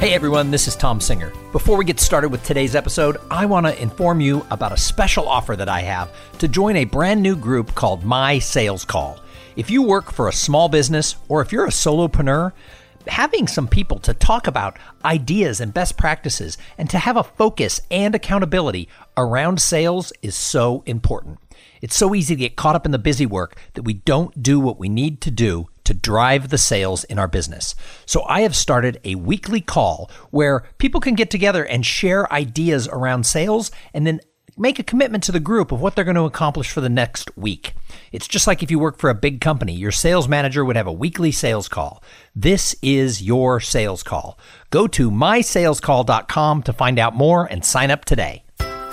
Hey everyone, this is Tom Singer. Before we get started with today's episode, I want to inform you about a special offer that I have to join a brand new group called My Sales Call. If you work for a small business or if you're a solopreneur, having some people to talk about ideas and best practices and to have a focus and accountability around sales is so important. It's so easy to get caught up in the busy work that we don't do what we need to do to drive the sales in our business. So I have started a weekly call where people can get together and share ideas around sales and then make a commitment to the group of what they're going to accomplish for the next week. It's just like if you work for a big company, your sales manager would have a weekly sales call. This is your sales call. Go to mysalescall.com to find out more and sign up today.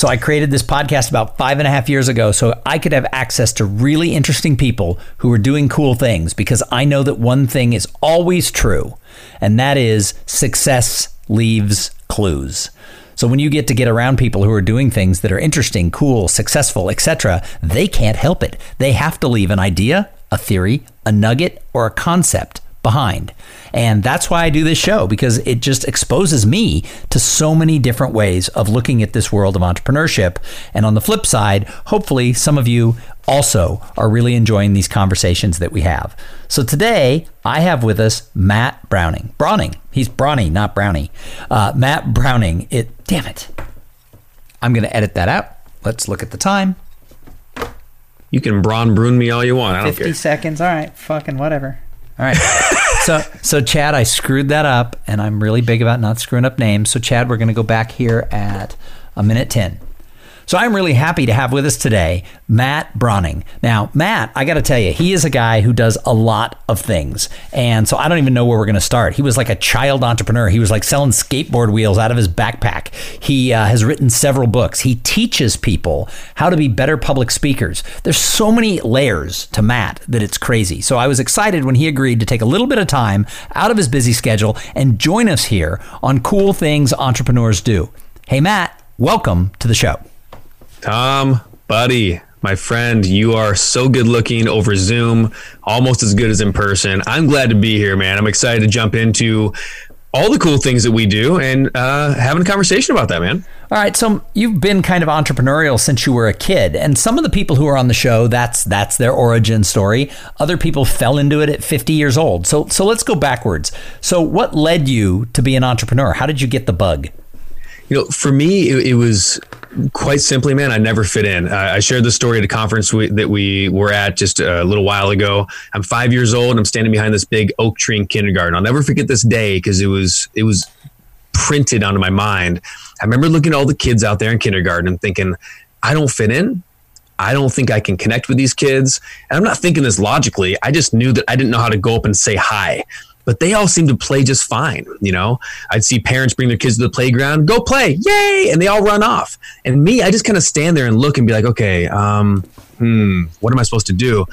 So, I created this podcast about five and a half years ago so I could have access to really interesting people who are doing cool things because I know that one thing is always true, and that is success leaves clues. So when you get to get around people who are doing things that are interesting, cool, successful, etc., they can't help it. They have to leave an idea, a theory, a nugget, or a concept behind. And that's why I do this show because it just exposes me to so many different ways of looking at this world of entrepreneurship. And on the flip side, hopefully some of you also are really enjoying these conversations that we have. So today I have with us Matt Browning. Browning. He's Brawny, not Brownie. Uh, Matt Browning. It. Damn it. I'm going to edit that out. Let's look at the time. You can Braun Brune me all you want. I don't 50 care. seconds. All right. Fucking whatever. All right. so, so Chad, I screwed that up, and I'm really big about not screwing up names. So, Chad, we're going to go back here at a minute 10. So I'm really happy to have with us today Matt Browning. Now, Matt, I got to tell you, he is a guy who does a lot of things. And so I don't even know where we're going to start. He was like a child entrepreneur. He was like selling skateboard wheels out of his backpack. He uh, has written several books. He teaches people how to be better public speakers. There's so many layers to Matt that it's crazy. So I was excited when he agreed to take a little bit of time out of his busy schedule and join us here on Cool Things Entrepreneurs Do. Hey, Matt, welcome to the show. Tom, buddy, my friend, you are so good looking over Zoom, almost as good as in person. I'm glad to be here, man. I'm excited to jump into all the cool things that we do and uh, having a conversation about that, man. All right, so you've been kind of entrepreneurial since you were a kid, and some of the people who are on the show, that's that's their origin story. Other people fell into it at 50 years old. So so let's go backwards. So what led you to be an entrepreneur? How did you get the bug? You know, for me, it, it was quite simply, man, I never fit in. Uh, I shared the story at a conference we, that we were at just a little while ago. I'm five years old. I'm standing behind this big oak tree in kindergarten. I'll never forget this day because it was it was printed onto my mind. I remember looking at all the kids out there in kindergarten and thinking, I don't fit in. I don't think I can connect with these kids. And I'm not thinking this logically. I just knew that I didn't know how to go up and say hi but they all seem to play just fine. You know, I'd see parents bring their kids to the playground, go play, yay, and they all run off. And me, I just kind of stand there and look and be like, okay, um, hmm, what am I supposed to do?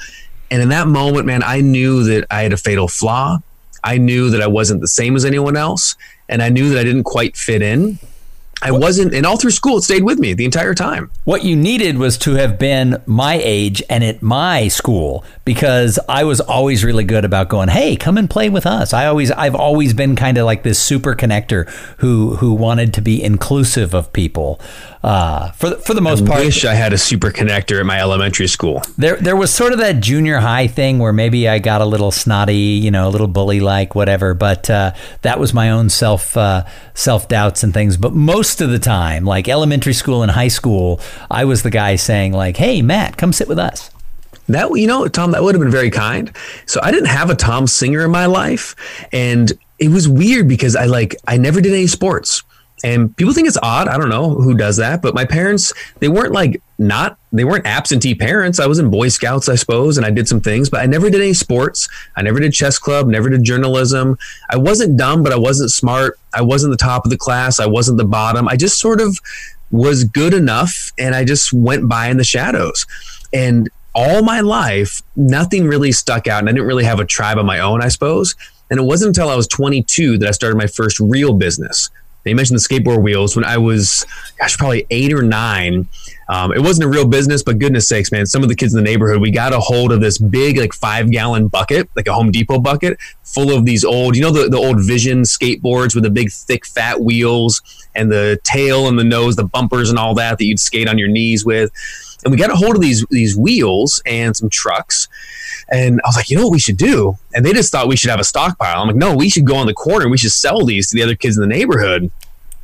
And in that moment, man, I knew that I had a fatal flaw. I knew that I wasn't the same as anyone else, and I knew that I didn't quite fit in. I wasn't, and all through school, it stayed with me the entire time. What you needed was to have been my age and at my school because I was always really good about going, "Hey, come and play with us." I always, I've always been kind of like this super connector who who wanted to be inclusive of people. Uh, for for the most I part, wish I had a super connector at my elementary school. there there was sort of that junior high thing where maybe I got a little snotty, you know, a little bully like, whatever. But uh, that was my own self uh, self doubts and things. But most of the time, like elementary school and high school, I was the guy saying like, "Hey, Matt, come sit with us." That you know, Tom, that would have been very kind. So I didn't have a Tom Singer in my life, and it was weird because I like I never did any sports. And people think it's odd. I don't know who does that, but my parents, they weren't like not, they weren't absentee parents. I was in Boy Scouts, I suppose, and I did some things, but I never did any sports. I never did chess club, never did journalism. I wasn't dumb, but I wasn't smart. I wasn't the top of the class. I wasn't the bottom. I just sort of was good enough and I just went by in the shadows. And all my life, nothing really stuck out. And I didn't really have a tribe of my own, I suppose. And it wasn't until I was 22 that I started my first real business. They mentioned the skateboard wheels when I was, gosh, probably eight or nine. Um, it wasn't a real business, but goodness sakes, man, some of the kids in the neighborhood, we got a hold of this big, like five gallon bucket, like a Home Depot bucket, full of these old, you know, the, the old Vision skateboards with the big, thick, fat wheels and the tail and the nose, the bumpers and all that that you'd skate on your knees with. And we got a hold of these these wheels and some trucks. And I was like, you know what we should do? And they just thought we should have a stockpile. I'm like, no, we should go on the corner. We should sell these to the other kids in the neighborhood.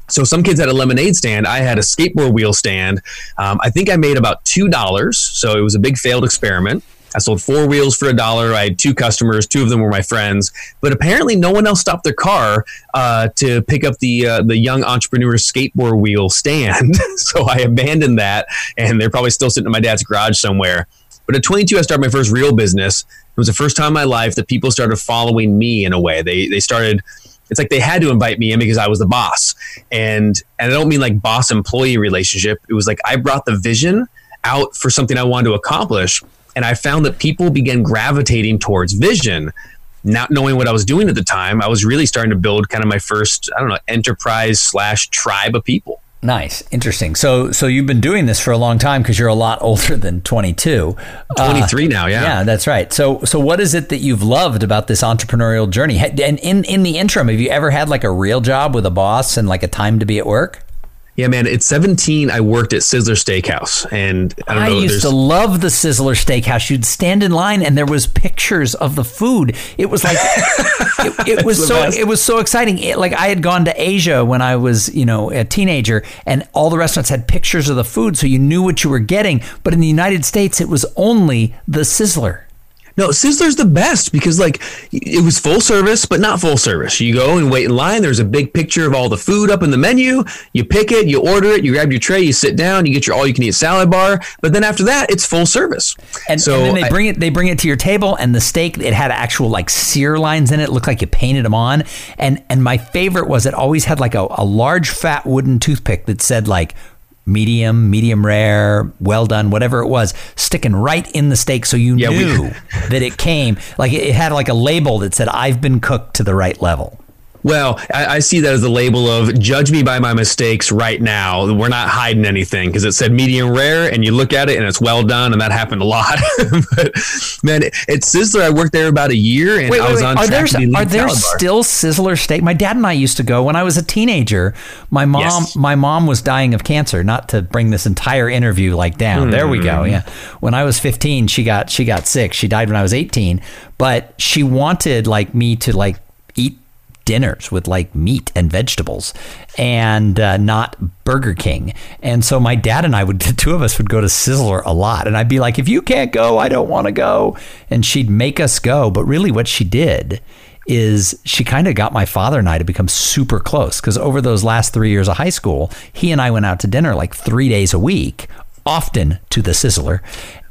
So some kids had a lemonade stand. I had a skateboard wheel stand. Um, I think I made about two dollars. So it was a big failed experiment. I sold four wheels for a dollar. I had two customers. Two of them were my friends. But apparently, no one else stopped their car uh, to pick up the uh, the young entrepreneur skateboard wheel stand. so I abandoned that, and they're probably still sitting in my dad's garage somewhere. But at 22, I started my first real business. It was the first time in my life that people started following me in a way. They they started. It's like they had to invite me in because I was the boss, and and I don't mean like boss employee relationship. It was like I brought the vision out for something I wanted to accomplish, and I found that people began gravitating towards vision. Not knowing what I was doing at the time, I was really starting to build kind of my first, I don't know, enterprise slash tribe of people. Nice, interesting. So, so you've been doing this for a long time because you're a lot older than 22. 23 uh, now, yeah. Yeah, that's right. So, so what is it that you've loved about this entrepreneurial journey? And in in the interim, have you ever had like a real job with a boss and like a time to be at work? Yeah, man. At 17, I worked at Sizzler Steakhouse, and I, I know, used to love the Sizzler Steakhouse. You'd stand in line, and there was pictures of the food. It was like it, it was so best. it was so exciting. It, like I had gone to Asia when I was you know a teenager, and all the restaurants had pictures of the food, so you knew what you were getting. But in the United States, it was only the Sizzler. No, Sizzler's the best because like it was full service, but not full service. You go and wait in line. There's a big picture of all the food up in the menu. You pick it, you order it, you grab your tray, you sit down, you get your all you can eat salad bar. But then after that, it's full service. And, so and then they I, bring it they bring it to your table, and the steak it had actual like sear lines in it. it looked like you painted them on. And and my favorite was it always had like a, a large fat wooden toothpick that said like medium, medium rare, well done, whatever it was, sticking right in the steak so you yeah, knew we, that it came like it had like a label that said I've been cooked to the right level. Well, I, I, see that as the label of judge me by my mistakes right now. We're not hiding anything because it said medium rare and you look at it and it's well done. And that happened a lot. but man, at Sizzler, I worked there about a year and wait, I was wait, on are track there, Are there still Sizzler steak? My dad and I used to go when I was a teenager. My mom, yes. my mom was dying of cancer. Not to bring this entire interview like down. Mm. There we go. Yeah. When I was 15, she got, she got sick. She died when I was 18, but she wanted like me to like eat dinners with like meat and vegetables and uh, not Burger King. And so my dad and I would, the two of us would go to Sizzler a lot. And I'd be like, if you can't go, I don't want to go. And she'd make us go. But really, what she did is she kind of got my father and I to become super close because over those last three years of high school, he and I went out to dinner like three days a week often to the sizzler.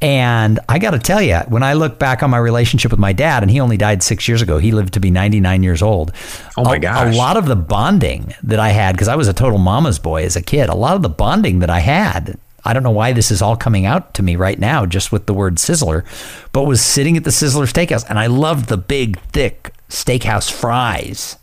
And I got to tell you, when I look back on my relationship with my dad, and he only died six years ago, he lived to be 99 years old. Oh my a, gosh. A lot of the bonding that I had, because I was a total mama's boy as a kid, a lot of the bonding that I had. I don't know why this is all coming out to me right now, just with the word sizzler, but was sitting at the Sizzler Steakhouse, and I loved the big, thick steakhouse fries.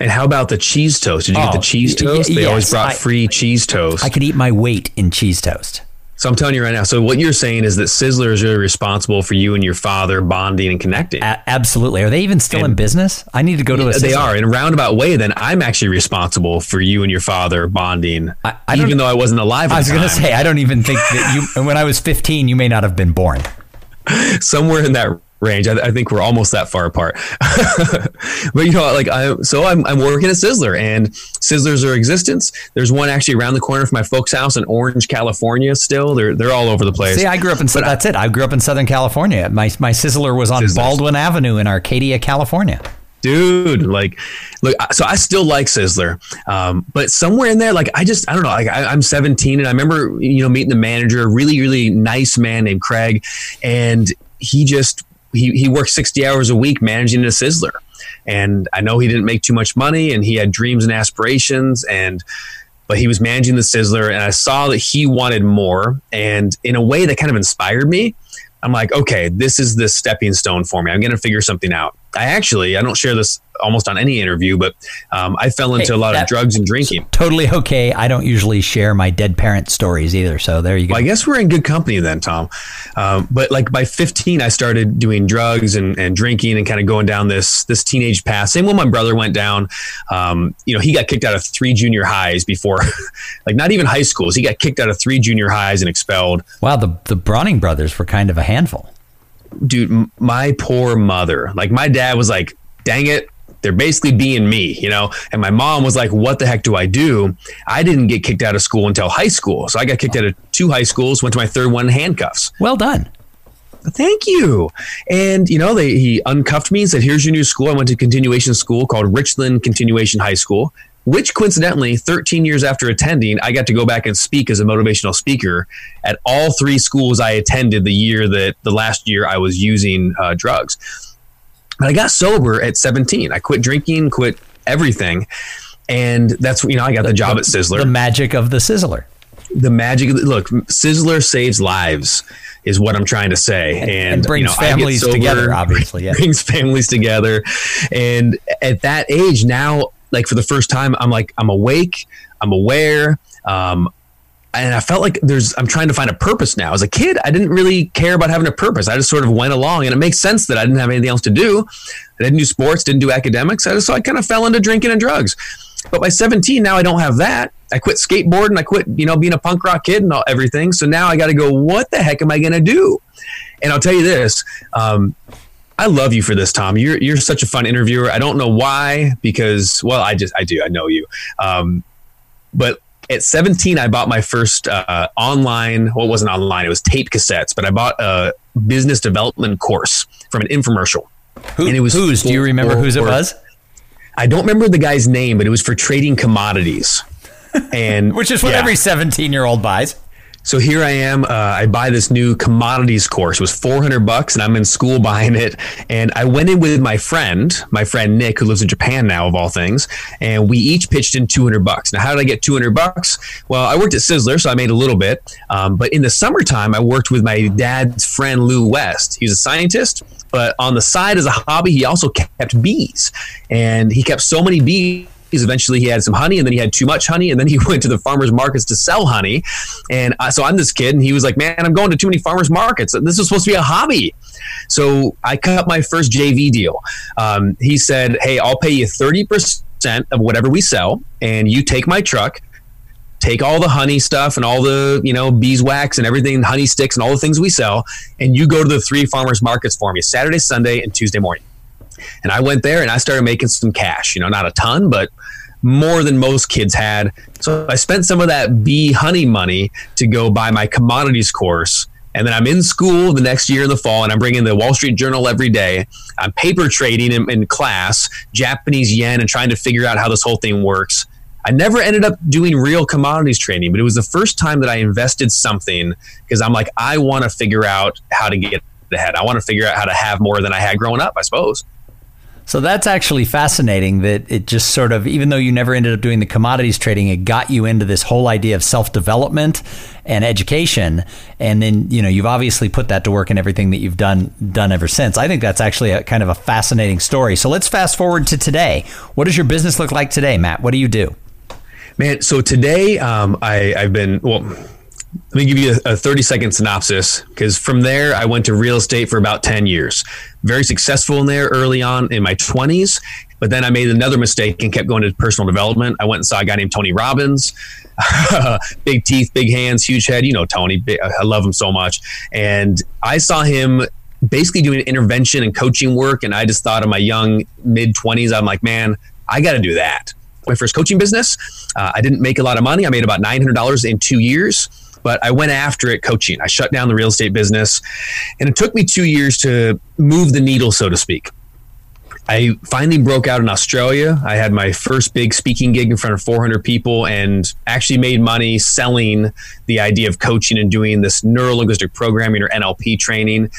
And how about the cheese toast? Did you oh, get the oh, cheese toast? Y- they yes, always brought I, free cheese toast. I could eat my weight in cheese toast. So I'm telling you right now. So what you're saying is that Sizzler is really responsible for you and your father bonding and connecting. A- absolutely. Are they even still and in business? I need to go to a. Sizzler. They are in a roundabout way. Then I'm actually responsible for you and your father bonding, I, I even though I wasn't alive. I was going to say I don't even think that you. When I was 15, you may not have been born. Somewhere in that range. I, I, think we're almost that far apart. but you know, like I, so I'm, I'm working at Sizzler, and Sizzlers are existence. There's one actually around the corner from my folks' house in Orange, California. Still, they're they're all over the place. See, I grew up in. But that's I, it. I grew up in Southern California. My my Sizzler was on Sizzlers. Baldwin Avenue in Arcadia, California. dude. Like, look, so I still like Sizzler, um, but somewhere in there, like, I just, I don't know. Like, I, I'm 17, and I remember, you know, meeting the manager, really, really nice man named Craig, and he just he he worked 60 hours a week managing a Sizzler, and I know he didn't make too much money, and he had dreams and aspirations, and but he was managing the Sizzler, and I saw that he wanted more, and in a way that kind of inspired me. I'm like, okay, this is the stepping stone for me. I'm going to figure something out. I actually, I don't share this almost on any interview, but um, I fell into hey, a lot of drugs and drinking. Totally okay. I don't usually share my dead parent stories either. So there you go. Well, I guess we're in good company then, Tom. Um, but like by 15, I started doing drugs and, and drinking and kind of going down this this teenage path. Same when my brother went down. Um, you know, he got kicked out of three junior highs before, like not even high schools. He got kicked out of three junior highs and expelled. Wow, the the Browning brothers were kind of a handful dude, my poor mother. Like my dad was like, dang it, they're basically being me, you know? And my mom was like, what the heck do I do? I didn't get kicked out of school until high school. So I got kicked out of two high schools, went to my third one in handcuffs. Well done. Thank you. And, you know, they, he uncuffed me and said, here's your new school. I went to continuation school called Richland Continuation High School which coincidentally, 13 years after attending, I got to go back and speak as a motivational speaker at all three schools I attended the year that the last year I was using uh, drugs. But I got sober at 17. I quit drinking, quit everything. And that's, you know, I got the, the job at Sizzler. The magic of the Sizzler. The magic of the, look, Sizzler saves lives is what I'm trying to say. And, and, and brings you know, families sober, together, obviously. Yeah. Brings families together. And at that age, now like for the first time, I'm like, I'm awake, I'm aware. Um, and I felt like there's, I'm trying to find a purpose now. As a kid, I didn't really care about having a purpose. I just sort of went along, and it makes sense that I didn't have anything else to do. I didn't do sports, didn't do academics. So I kind of fell into drinking and drugs. But by 17, now I don't have that. I quit skateboarding. I quit, you know, being a punk rock kid and all, everything. So now I got to go, what the heck am I going to do? And I'll tell you this um, I love you for this, Tom. You're you're such a fun interviewer. I don't know why, because well, I just I do. I know you. Um, but at 17, I bought my first uh, online. Well, it wasn't online. It was tape cassettes. But I bought a business development course from an infomercial. Who, and it was whose? do you remember whose it was? I don't remember the guy's name, but it was for trading commodities. And which is what yeah. every 17 year old buys. So here I am. Uh, I buy this new commodities course. It was 400 bucks, and I'm in school buying it. And I went in with my friend, my friend Nick, who lives in Japan now, of all things. And we each pitched in 200 bucks. Now, how did I get 200 bucks? Well, I worked at Sizzler, so I made a little bit. Um, but in the summertime, I worked with my dad's friend Lou West. He's a scientist, but on the side as a hobby, he also kept bees, and he kept so many bees Eventually, he had some honey, and then he had too much honey, and then he went to the farmers markets to sell honey. And I, so I'm this kid, and he was like, "Man, I'm going to too many farmers markets. This is supposed to be a hobby." So I cut my first JV deal. Um, he said, "Hey, I'll pay you thirty percent of whatever we sell, and you take my truck." take all the honey stuff and all the you know beeswax and everything honey sticks and all the things we sell and you go to the three farmers markets for me saturday sunday and tuesday morning and I went there and I started making some cash, you know, not a ton, but more than most kids had. So I spent some of that bee honey money to go buy my commodities course. And then I'm in school the next year in the fall, and I'm bringing the Wall Street Journal every day. I'm paper trading in, in class, Japanese yen, and trying to figure out how this whole thing works. I never ended up doing real commodities trading, but it was the first time that I invested something because I'm like, I want to figure out how to get ahead. I want to figure out how to have more than I had growing up, I suppose. So that's actually fascinating that it just sort of, even though you never ended up doing the commodities trading, it got you into this whole idea of self development and education. And then, you know, you've obviously put that to work in everything that you've done, done ever since. I think that's actually a kind of a fascinating story. So let's fast forward to today. What does your business look like today, Matt? What do you do? Man, so today um, I, I've been, well, let me give you a, a 30 second synopsis because from there I went to real estate for about 10 years. Very successful in there early on in my 20s, but then I made another mistake and kept going to personal development. I went and saw a guy named Tony Robbins. big teeth, big hands, huge head. You know Tony. I love him so much. And I saw him basically doing intervention and coaching work. And I just thought in my young mid 20s, I'm like, man, I got to do that. My first coaching business. Uh, I didn't make a lot of money. I made about $900 in two years but I went after it coaching. I shut down the real estate business, and it took me two years to move the needle, so to speak. I finally broke out in Australia. I had my first big speaking gig in front of 400 people and actually made money selling the idea of coaching and doing this neuro linguistic programming or NLP training.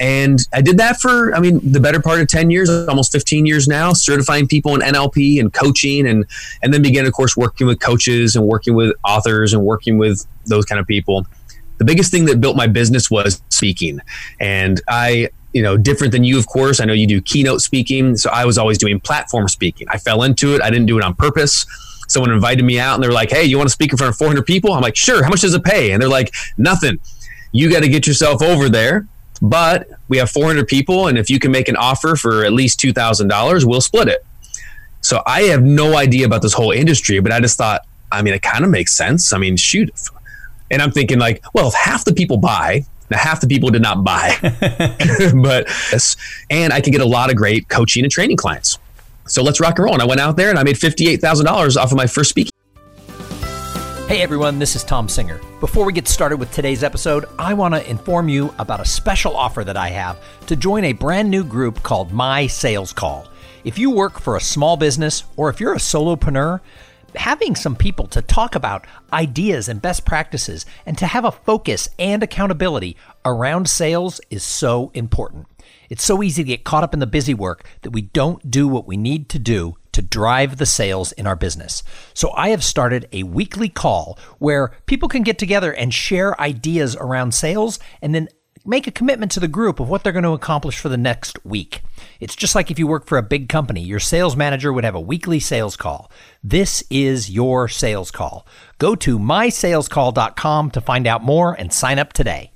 And I did that for, I mean, the better part of 10 years, almost 15 years now, certifying people in NLP and coaching and and then began, of course, working with coaches and working with authors and working with those kind of people. The biggest thing that built my business was speaking. And I you know, different than you, of course. I know you do keynote speaking. So I was always doing platform speaking. I fell into it. I didn't do it on purpose. Someone invited me out and they're like, hey, you want to speak in front of 400 people? I'm like, sure. How much does it pay? And they're like, nothing. You got to get yourself over there. But we have 400 people. And if you can make an offer for at least $2,000, we'll split it. So I have no idea about this whole industry, but I just thought, I mean, it kind of makes sense. I mean, shoot. And I'm thinking, like, well, if half the people buy, now, half the people did not buy, but and I can get a lot of great coaching and training clients. So let's rock and roll. And I went out there and I made fifty-eight thousand dollars off of my first speaking. Hey everyone, this is Tom Singer. Before we get started with today's episode, I want to inform you about a special offer that I have to join a brand new group called My Sales Call. If you work for a small business or if you're a solopreneur, having some people to talk about ideas and best practices and to have a focus and accountability around sales is so important. It's so easy to get caught up in the busy work that we don't do what we need to do to drive the sales in our business. So I have started a weekly call where people can get together and share ideas around sales and then make a commitment to the group of what they're going to accomplish for the next week. It's just like if you work for a big company, your sales manager would have a weekly sales call. This is your sales call. Go to mysalescall.com to find out more and sign up today.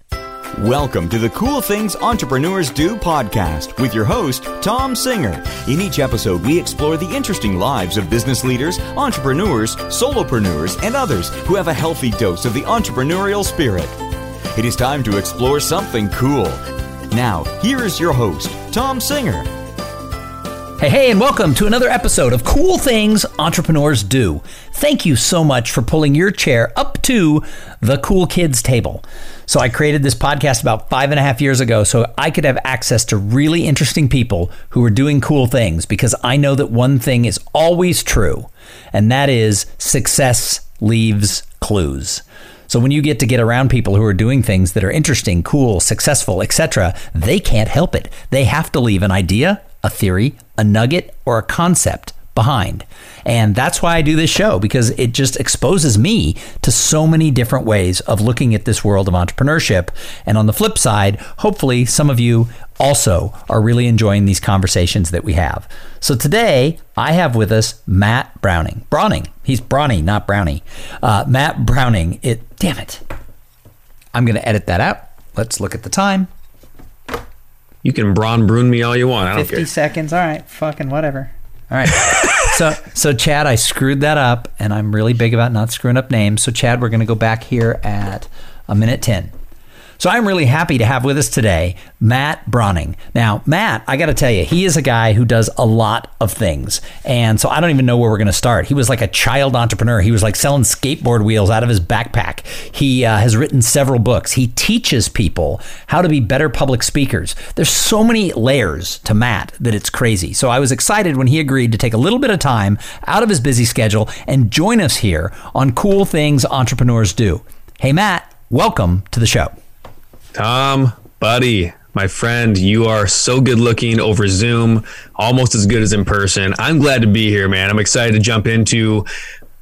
Welcome to the Cool Things Entrepreneurs Do podcast with your host, Tom Singer. In each episode, we explore the interesting lives of business leaders, entrepreneurs, solopreneurs, and others who have a healthy dose of the entrepreneurial spirit. It is time to explore something cool. Now, here is your host, Tom Singer. Hey, hey, and welcome to another episode of Cool Things Entrepreneurs Do. Thank you so much for pulling your chair up to the Cool Kids table. So, I created this podcast about five and a half years ago so I could have access to really interesting people who are doing cool things because I know that one thing is always true, and that is success leaves clues. So when you get to get around people who are doing things that are interesting, cool, successful, etc., they can't help it. They have to leave an idea, a theory, a nugget, or a concept behind. And that's why I do this show because it just exposes me to so many different ways of looking at this world of entrepreneurship. And on the flip side, hopefully some of you also are really enjoying these conversations that we have. So today I have with us Matt Browning. Browning. He's Brawny, not Brownie. Uh, Matt Browning. It. Damn it. I'm going to edit that out. Let's look at the time. You can brawn brune me all you want. I don't 50 care. seconds. All right. Fucking whatever. All right. so, so Chad, I screwed that up, and I'm really big about not screwing up names. So, Chad, we're going to go back here at a minute 10. So I'm really happy to have with us today Matt Browning. Now, Matt, I got to tell you, he is a guy who does a lot of things. And so I don't even know where we're going to start. He was like a child entrepreneur. He was like selling skateboard wheels out of his backpack. He uh, has written several books. He teaches people how to be better public speakers. There's so many layers to Matt that it's crazy. So I was excited when he agreed to take a little bit of time out of his busy schedule and join us here on Cool Things Entrepreneurs Do. Hey, Matt, welcome to the show. Tom, buddy, my friend, you are so good looking over Zoom, almost as good as in person. I'm glad to be here, man. I'm excited to jump into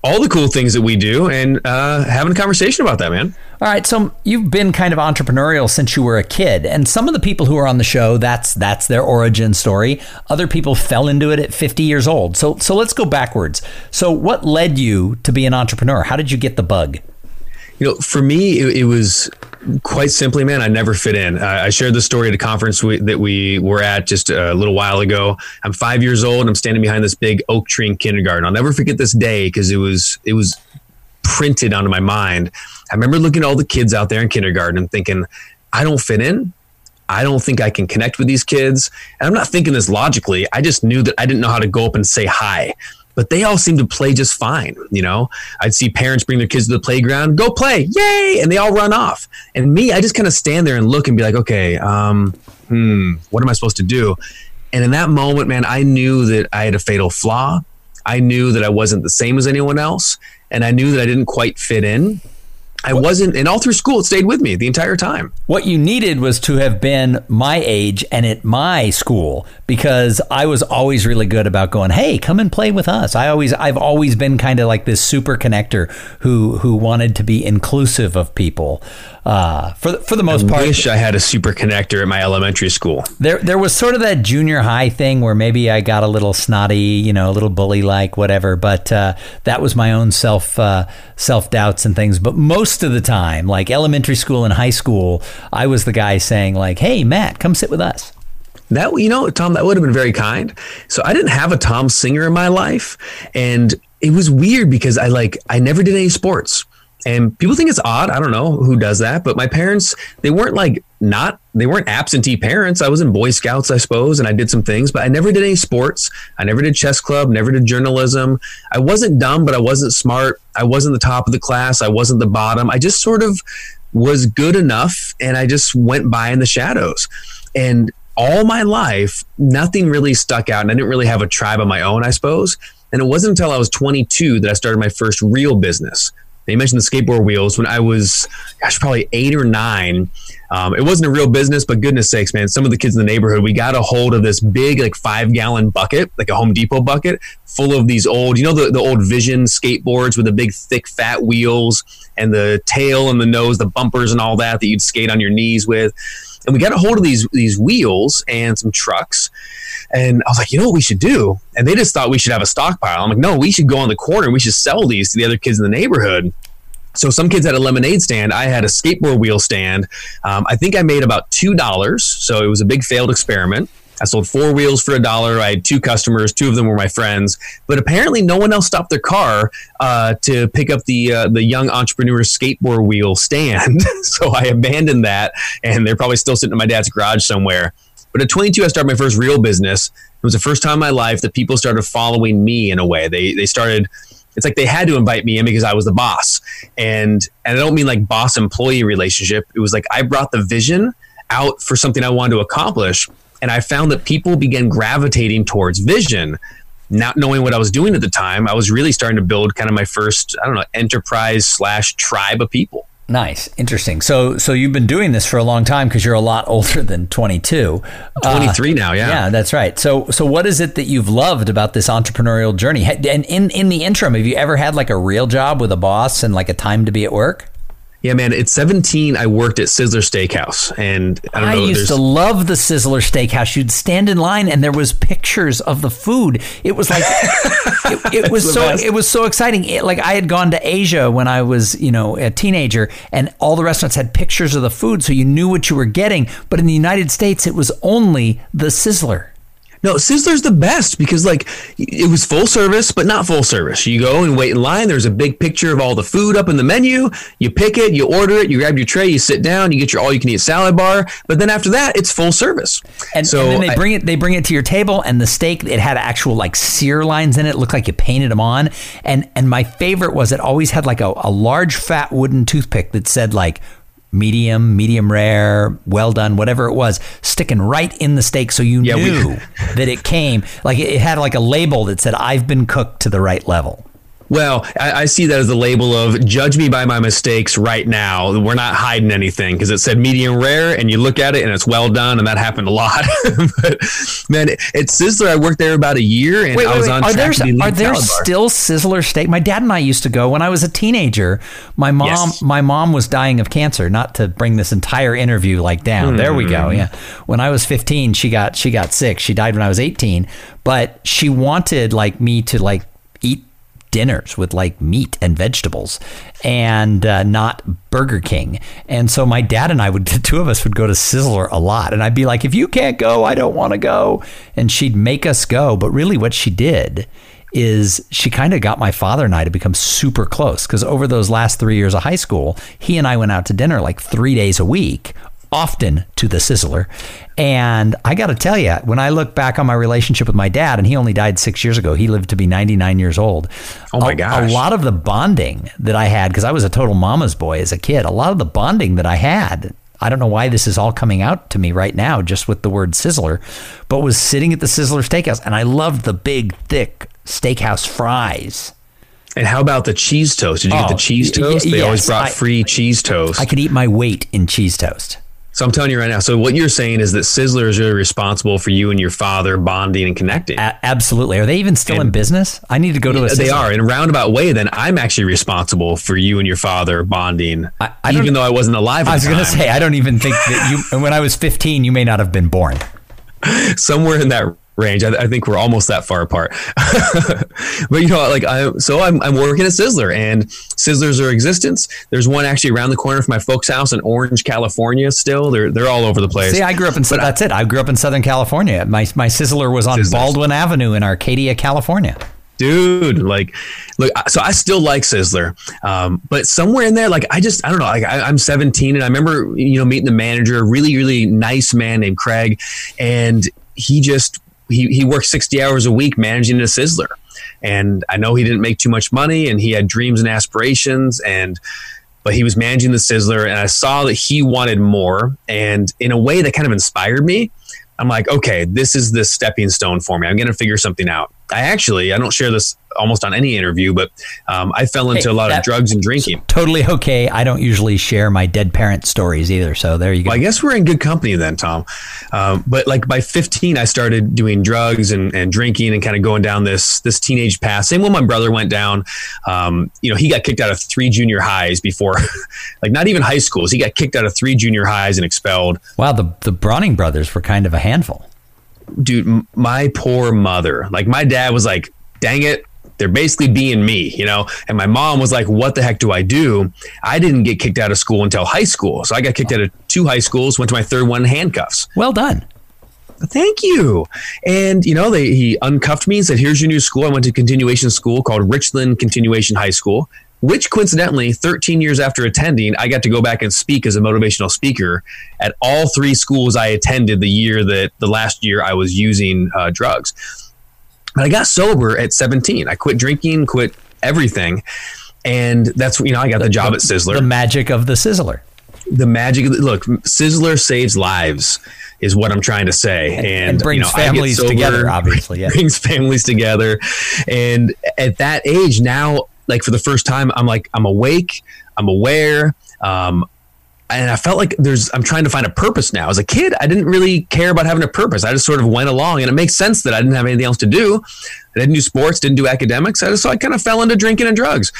all the cool things that we do and uh, having a conversation about that, man. All right, so you've been kind of entrepreneurial since you were a kid, and some of the people who are on the show, that's that's their origin story. Other people fell into it at 50 years old. So so let's go backwards. So what led you to be an entrepreneur? How did you get the bug? You know, for me, it, it was quite simply, man, I never fit in. I shared the story at a conference we, that we were at just a little while ago. I'm five years old. I'm standing behind this big oak tree in kindergarten. I'll never forget this day because it was it was printed onto my mind. I remember looking at all the kids out there in kindergarten and thinking, I don't fit in. I don't think I can connect with these kids. And I'm not thinking this logically. I just knew that I didn't know how to go up and say hi but they all seem to play just fine. You know, I'd see parents bring their kids to the playground, go play, yay, and they all run off. And me, I just kind of stand there and look and be like, okay, um, hmm, what am I supposed to do? And in that moment, man, I knew that I had a fatal flaw. I knew that I wasn't the same as anyone else. And I knew that I didn't quite fit in. I wasn't, and all through school, it stayed with me the entire time. What you needed was to have been my age and at my school because I was always really good about going, "Hey, come and play with us." I always, I've always been kind of like this super connector who who wanted to be inclusive of people. Uh, for the, for the most I part, wish I had a super connector at my elementary school. there there was sort of that junior high thing where maybe I got a little snotty, you know, a little bully like, whatever. But uh, that was my own self uh, self doubts and things. But most of the time, like elementary school and high school, I was the guy saying like, "Hey, Matt, come sit with us." That you know, Tom, that would have been very kind. So I didn't have a Tom Singer in my life, and it was weird because I like I never did any sports. And people think it's odd. I don't know who does that, but my parents, they weren't like not, they weren't absentee parents. I was in Boy Scouts, I suppose, and I did some things, but I never did any sports. I never did chess club, never did journalism. I wasn't dumb, but I wasn't smart. I wasn't the top of the class. I wasn't the bottom. I just sort of was good enough and I just went by in the shadows. And all my life, nothing really stuck out. And I didn't really have a tribe of my own, I suppose. And it wasn't until I was 22 that I started my first real business. You mentioned the skateboard wheels when I was, gosh, probably eight or nine. Um, it wasn't a real business, but goodness sakes, man, some of the kids in the neighborhood, we got a hold of this big, like five gallon bucket, like a Home Depot bucket, full of these old, you know, the, the old Vision skateboards with the big, thick, fat wheels and the tail and the nose, the bumpers and all that that you'd skate on your knees with. And we got a hold of these these wheels and some trucks. And I was like, you know what we should do? And they just thought we should have a stockpile. I'm like, no, we should go on the corner. We should sell these to the other kids in the neighborhood. So some kids had a lemonade stand. I had a skateboard wheel stand. Um, I think I made about two dollars. So it was a big failed experiment. I sold four wheels for a dollar. I had two customers. Two of them were my friends. But apparently, no one else stopped their car uh, to pick up the uh, the young entrepreneur skateboard wheel stand. so I abandoned that, and they're probably still sitting in my dad's garage somewhere. But at 22, I started my first real business. It was the first time in my life that people started following me in a way. They they started. It's like they had to invite me in because I was the boss, and and I don't mean like boss employee relationship. It was like I brought the vision out for something I wanted to accomplish, and I found that people began gravitating towards vision. Not knowing what I was doing at the time, I was really starting to build kind of my first, I don't know, enterprise slash tribe of people. Nice, interesting. So, so you've been doing this for a long time because you're a lot older than 22. Uh, 23 now, yeah. Yeah, that's right. So, so what is it that you've loved about this entrepreneurial journey? And in in the interim, have you ever had like a real job with a boss and like a time to be at work? Yeah, man. At 17, I worked at Sizzler Steakhouse, and I don't know. I know. used to love the Sizzler Steakhouse. You'd stand in line, and there was pictures of the food. It was like it, it was so best. it was so exciting. It, like I had gone to Asia when I was you know a teenager, and all the restaurants had pictures of the food, so you knew what you were getting. But in the United States, it was only the Sizzler. No, Sizzler's the best because like it was full service, but not full service. You go and wait in line. There's a big picture of all the food up in the menu. You pick it, you order it, you grab your tray, you sit down, you get your all-you-can-eat salad bar. But then after that, it's full service. And, so and then they I- bring it they bring it to your table and the steak it had actual like sear lines in it, it looked like you painted them on. And and my favorite was it always had like a, a large fat wooden toothpick that said like medium, medium rare, well done, whatever it was, sticking right in the steak so you Yeah, we- knew that it came like it had like a label that said I've been cooked to the right level. Well, I, I see that as the label of judge me by my mistakes right now. We're not hiding anything because it said medium rare and you look at it and it's well done. And that happened a lot. but man, at Sizzler, I worked there about a year and I was on Are track there are there still Sizzler steak? My dad and I used to go when I was a teenager. My mom Yes. my mom was dying of cancer. Not to bring this entire interview like down. There we Hmm. go. Yeah. When I was 15, she got she got sick. She died when I was 18, but she wanted like me to like dinners with like meat and vegetables and uh, not Burger King. And so my dad and I would, the two of us would go to Sizzler a lot. And I'd be like, if you can't go, I don't want to go. And she'd make us go. But really, what she did is she kind of got my father and I to become super close because over those last three years of high school, he and I went out to dinner like three days a week often to the sizzler. And I got to tell you, when I look back on my relationship with my dad, and he only died six years ago, he lived to be 99 years old. Oh my a, gosh. A lot of the bonding that I had, because I was a total mama's boy as a kid, a lot of the bonding that I had, I don't know why this is all coming out to me right now, just with the word Sizzler, but was sitting at the Sizzler Steakhouse, and I loved the big, thick steakhouse fries. And how about the cheese toast? Did you Oh, get the oh, cheese toast? y- they always brought I- free cheese toast. I could eat my weight in cheese toast. So I'm telling you right now. So what you're saying is that Sizzler is really responsible for you and your father bonding and connecting. A- absolutely. Are they even still in business? I need to go to a. they are in a roundabout way. Then I'm actually responsible for you and your father bonding, I- I even though I wasn't alive. I was going to say, I don't even think that you. And when I was 15, you may not have been born. somewhere in that range. I, I think we're almost that far apart. but you know, like I, so I'm, I'm working at Sizzler, and Sizzlers are existence. There's one actually around the corner from my folks' house in Orange, California. Still, they're they're all over the place. See, I grew up in. That's it. I grew up in Southern California. My my Sizzler was on Sizzlers. Baldwin Avenue in Arcadia, California. dude like look so i still like sizzler um, but somewhere in there like i just i don't know like I, i'm 17 and i remember you know meeting the manager really really nice man named craig and he just he, he worked 60 hours a week managing a sizzler and i know he didn't make too much money and he had dreams and aspirations and but he was managing the sizzler and i saw that he wanted more and in a way that kind of inspired me I'm like, okay, this is the stepping stone for me. I'm going to figure something out. I actually, I don't share this almost on any interview, but um, I fell into Hey, a lot of drugs and drinking. Totally okay. I don't usually share my dead parent stories either. So there you go. Well, I guess we're in good company then, Tom. Um, but like by 15, I started doing drugs and, and drinking and kind of going down this this teenage path. Same when my brother went down. Um, you know, he got kicked out of three junior highs before, like not even high schools. He got kicked out of three junior highs and expelled. wow, the the Browning brothers were kind of a handful. Dude, my poor mother. Like my dad was like, "Dang it." They're basically being me, you know? And my mom was like, What the heck do I do? I didn't get kicked out of school until high school. So I got kicked out of two high schools, went to my third one in handcuffs. Well done. Thank you. And, you know, they, he uncuffed me and said, Here's your new school. I went to continuation school called Richland Continuation High School, which coincidentally, 13 years after attending, I got to go back and speak as a motivational speaker at all three schools I attended the year that the last year I was using uh, drugs. But I got sober at 17. I quit drinking, quit everything. And that's, you know, I got the job at Sizzler The magic of the Sizzler. the magic of the, look sizzler saves lives is what i'm trying to say and, and brings you know, families sober, together, obviously, yeah. brings families together and at that age now like for the first time i'm like i'm awake i'm aware um, and I felt like there's I'm trying to find a purpose now. As a kid, I didn't really care about having a purpose. I just sort of went along, and it makes sense that I didn't have anything else to do. I didn't do sports, didn't do academics. I just, so I kind of fell into drinking and drugs.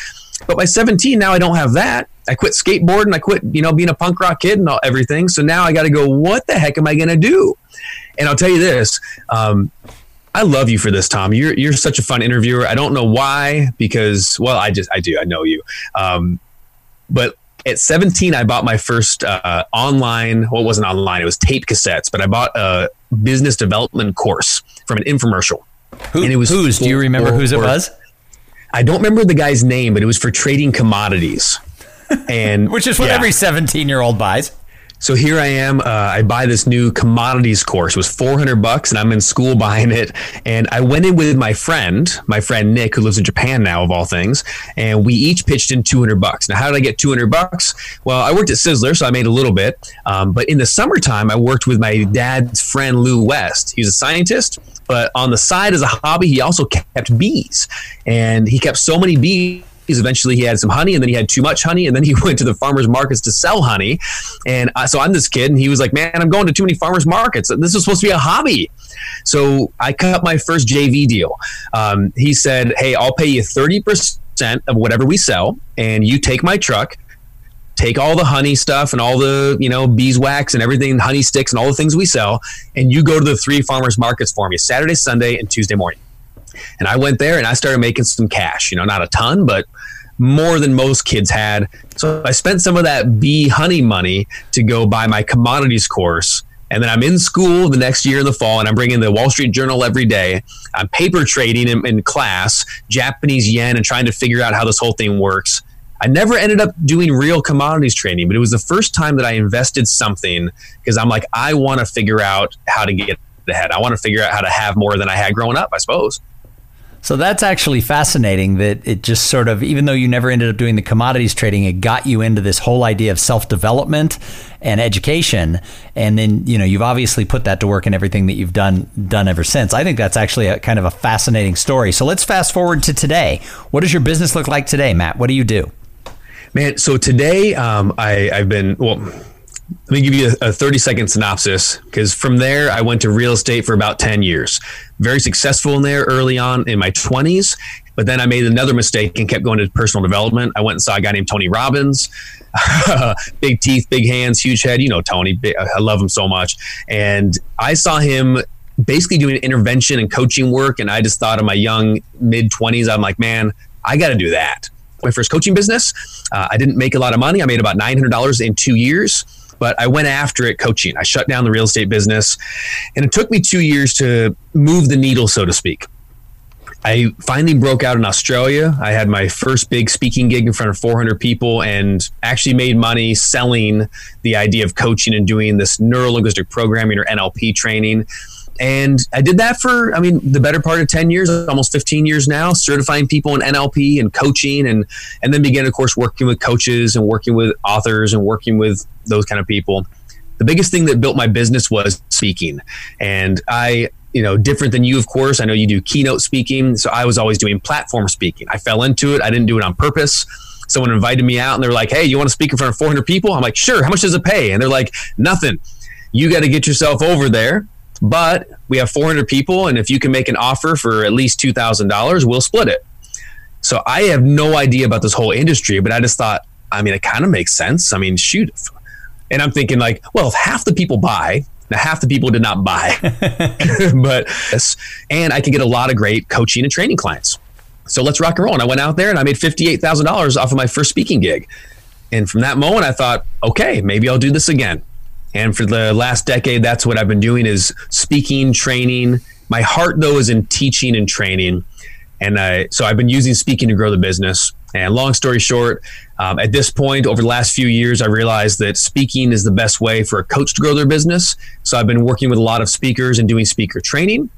But by 17, now I don't have that. I quit skateboarding. I quit, you know, being a punk rock kid and all, everything. So now I got to go. What the heck am I going to do? And I'll tell you this. Um, I love you for this, Tom. You're you're such a fun interviewer. I don't know why, because well, I just I do. I know you. Um, but at 17, I bought my first uh, online. Well, it wasn't online. It was tape cassettes. But I bought a business development course from an infomercial. Who, And it was whose? Do you remember for- whose it was? I don't remember the guy's name, but it was for trading commodities. And Which is what yeah. every 17 year old buys. So here I am. Uh, I buy this new commodities course. It was 400 bucks, and I'm in school buying it. And I went in with my friend, my friend Nick, who lives in Japan now, of all things. And we each pitched in 200 bucks. Now, how did I get 200 bucks? Well, I worked at Sizzler, so I made a little bit. Um, but in the summertime, I worked with my dad's friend Lou West. He's a scientist, but on the side as a hobby, he also kept bees, and he kept so many bees eventually he had some honey and then he had too much honey and then he went to the farmers markets to sell honey. And I, so i'm this kid and he was like man i'm going to too many farmers markets. This is supposed to be a hobby. So i cut my first jv deal. Um, he said hey i'll pay you 30% of whatever we sell and you take my truck take all the honey stuff and all the you know beeswax and everything honey sticks and all the things we sell and you go to the three farmers markets for me saturday sunday and tuesday morning and I went there and I started making some cash, you know, not a ton, but more than most kids had. So I spent some of that bee honey money to go buy my commodities course. And then I'm in school the next year in the fall and I'm bringing the Wall Street Journal every day. I'm paper trading in, in class, Japanese yen, and trying to figure out how this whole thing works. I never ended up doing real commodities trading, but it was the first time that I invested something because I'm like, I want to figure out how to get ahead. I want to figure out how to have more than I had growing up, I suppose. So that's actually fascinating that it just sort of, even though you never ended up doing the commodities trading, it got you into this whole idea of self development and education. And then, you know, you've obviously put that to work in everything that you've done done ever since. I think that's actually a kind of a fascinating story. So let's fast forward to today. What does your business look like today, Matt? What do you do? Man, so today um, I, I've been, well, let me give you a, a 30 second synopsis because from there I went to real estate for about 10 years. Very successful in there early on in my 20s, but then I made another mistake and kept going to personal development. I went and saw a guy named Tony Robbins. big teeth, big hands, huge head. You know, Tony, I love him so much. And I saw him basically doing intervention and coaching work. And I just thought in my young mid 20s, I'm like, man, I got to do that. My first coaching business, uh, I didn't make a lot of money. I made about $900 in two years but I went after it coaching. I shut down the real estate business, and it took me two years to move the needle, so to speak. I finally broke out in Australia. I had my first big speaking gig in front of 400 people and actually made money selling the idea of coaching and doing this neuro linguistic programming or NLP training. And I did that for, I mean, the better part of 10 years, almost 15 years now, certifying people in NLP and coaching and, and then began, of course, working with coaches and working with authors and working with those kind of people. The biggest thing that built my business was speaking. And I, you know, different than you, of course. I know you do keynote speaking. So I was always doing platform speaking. I fell into it. I didn't do it on purpose someone invited me out and they're like, Hey, you want to speak in front of 400 people? I'm like, sure. How much does it pay? And they're like, nothing. You got to get yourself over there. But we have 400 people, and if you can make an offer for at least $2,000, we'll split it. So I have no idea about this whole industry, but I just thought, I mean, it kind of makes sense. I mean, shoot. And I'm thinking, like, well, if half the people buy, now half the people did not buy, but and I can get a lot of great coaching and training clients. So let's rock and roll. And I went out there and I made $58,000 off of my first speaking gig. And from that moment, I thought, okay, maybe I'll do this again. And for the last decade, that's what I've been doing is speaking, training. My heart though is in teaching and training. And I, so I've been using speaking to grow the business. And long story short, um, at this point, over the last few years, I realized that speaking is the best way for a coach to grow their business. So I've been working with a lot of speakers and doing speaker training.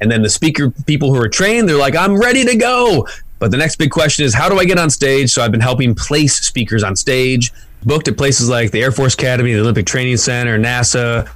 And then the speaker people who are trained, they're like, I'm ready to go. But the next big question is, how do I get on stage? So I've been helping place speakers on stage, booked at places like the Air Force Academy, the Olympic Training Center, NASA,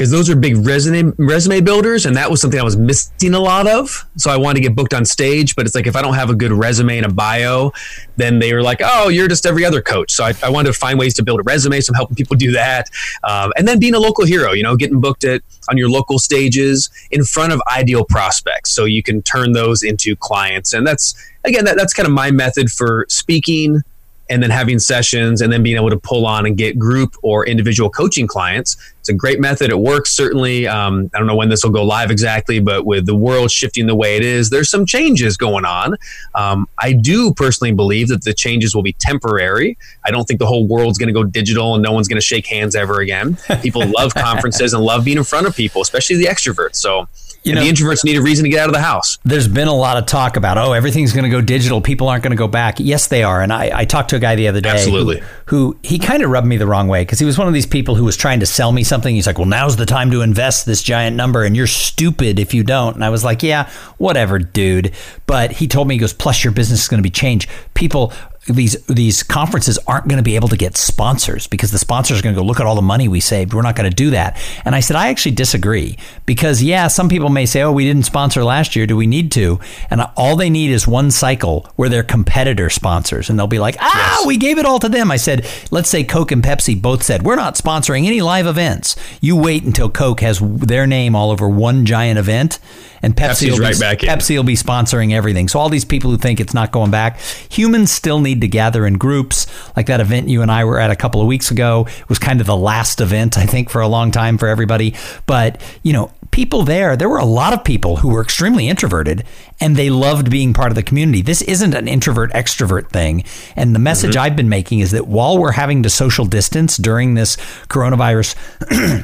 because those are big resume resume builders, and that was something I was missing a lot of. So I wanted to get booked on stage, but it's like if I don't have a good resume and a bio, then they were like, "Oh, you're just every other coach." So I, I wanted to find ways to build a resume, so I'm helping people do that, um, and then being a local hero. You know, getting booked at on your local stages in front of ideal prospects, so you can turn those into clients, and that's again that, that's kind of my method for speaking and then having sessions and then being able to pull on and get group or individual coaching clients. It's a great method. It works certainly. Um, I don't know when this will go live exactly, but with the world shifting the way it is, there's some changes going on. Um, I do personally believe that the changes will be temporary. I don't think the whole world's going to go digital and no one's going to shake hands ever again. People love conferences and love being in front of people, especially the extroverts. So you know, the introverts need a reason to get out of the house. There's been a lot of talk about, oh, everything's going to go digital. People aren't going to go back. Yes, they are. And I, I talked to a guy the other day. Absolutely. Who, who he kind of rubbed me the wrong way because he was one of these people who was trying to sell me something. He's like, well, now's the time to invest this giant number and you're stupid if you don't. And I was like, yeah, whatever, dude. But he told me, he goes, plus your business is going to be changed. People these these conferences aren't going to be able to get sponsors because the sponsors are going to go look at all the money we saved. We're not going to do that. And I said I actually disagree because yeah, some people may say, "Oh, we didn't sponsor last year. Do we need to?" And all they need is one cycle where they're competitor sponsors, and they'll be like, "Ah, yes. we gave it all to them." I said, "Let's say Coke and Pepsi both said we're not sponsoring any live events. You wait until Coke has their name all over one giant event." And Pepsi Pepsi's will right be, back in. Pepsi will be sponsoring everything. So all these people who think it's not going back, humans still need to gather in groups. Like that event you and I were at a couple of weeks ago it was kind of the last event I think for a long time for everybody. But you know, people there, there were a lot of people who were extremely introverted and they loved being part of the community. This isn't an introvert extrovert thing. And the message mm-hmm. I've been making is that while we're having to social distance during this coronavirus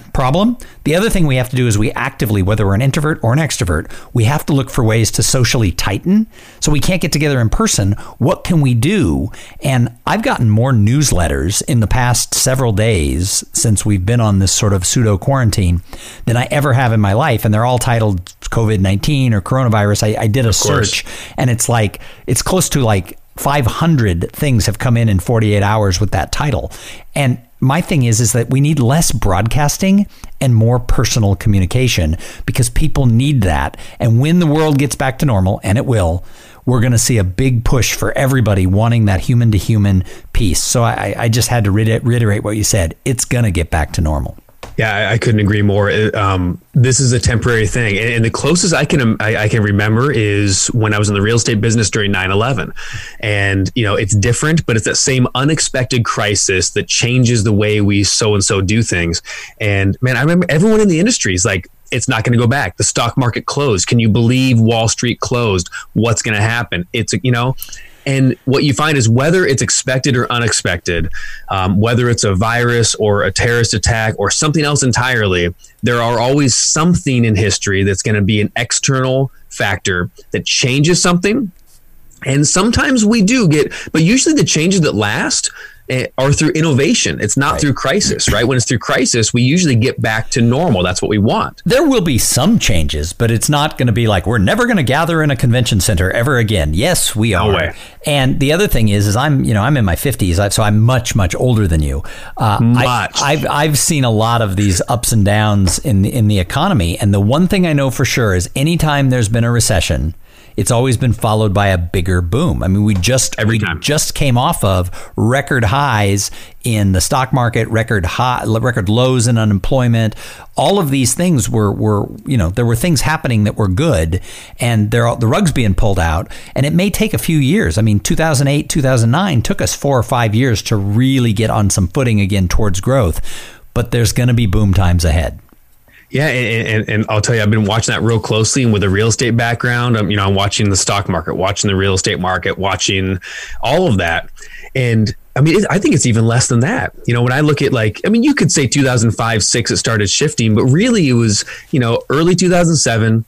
problem, the other thing we have to do is we actively, whether we're an introvert or an extrovert, we have to look for ways to socially tighten. So we can't get together in person. What can we do? And I've gotten more newsletters in the past several days since we've been on this sort of pseudo quarantine than I ever have in my life. And they're all titled COVID 19 or coronavirus, I, I did a search and it's like, it's close to like 500 things have come in in 48 hours with that title. And my thing is is that we need less broadcasting and more personal communication because people need that. And when the world gets back to normal, and it will, we're going to see a big push for everybody wanting that human to human piece. So I, I just had to reiterate what you said. It's going to get back to normal. Yeah, I, I couldn't agree more. Um, this is a temporary thing, and, and the closest I can I, I, can remember is when I was in the real estate business during 9-11. and you know it's different, but it's that same unexpected crisis that changes the way we so and so do things. And man, I remember everyone in the industry is like, it's not going to go back. The stock market closed. Can you believe Wall Street closed? What's going to happen? It's you know, and what you find is whether it's expected or unexpected, um, whether it's a virus or a terrorist attack or something else entirely, there are always something in history that's going to be an external factor that changes something. And sometimes we do get, but usually the changes that last Eh, or through innovation. It's not right. through crisis, right? When it's through crisis, we usually get back to normal. That's what we want. There will be some changes, but it's not going to be like we're never going to gather in a convention center ever again. Yes, we are. No and the other thing is, is I'm, you know, I'm in my 50s, so I'm much, much older than you. Uh, much. I, have I've seen a lot of these ups and downs in the, in the economy, and the one thing I know for sure is anytime there's been a recession it's always been followed by a bigger boom. I mean, we just Every we time. just came off of record highs in the stock market, record high, record lows in unemployment. All of these things were were you know there were things happening that were good, and there the rugs being pulled out. And it may take a few years. I mean, 2008, 2009 took us four or five years to really get on some footing again towards growth. But there's going to be boom times ahead. Yeah, and, and, and, I'll tell you, I've been watching that real closely, and with a real estate background, I'm, you know, I'm watching the stock market, watching the real estate market, watching all of that, and I mean, it, I think it's even less than that. You know, when I look at like, I mean, you could say 2005, six, it started shifting, but really it was, you know, early 2007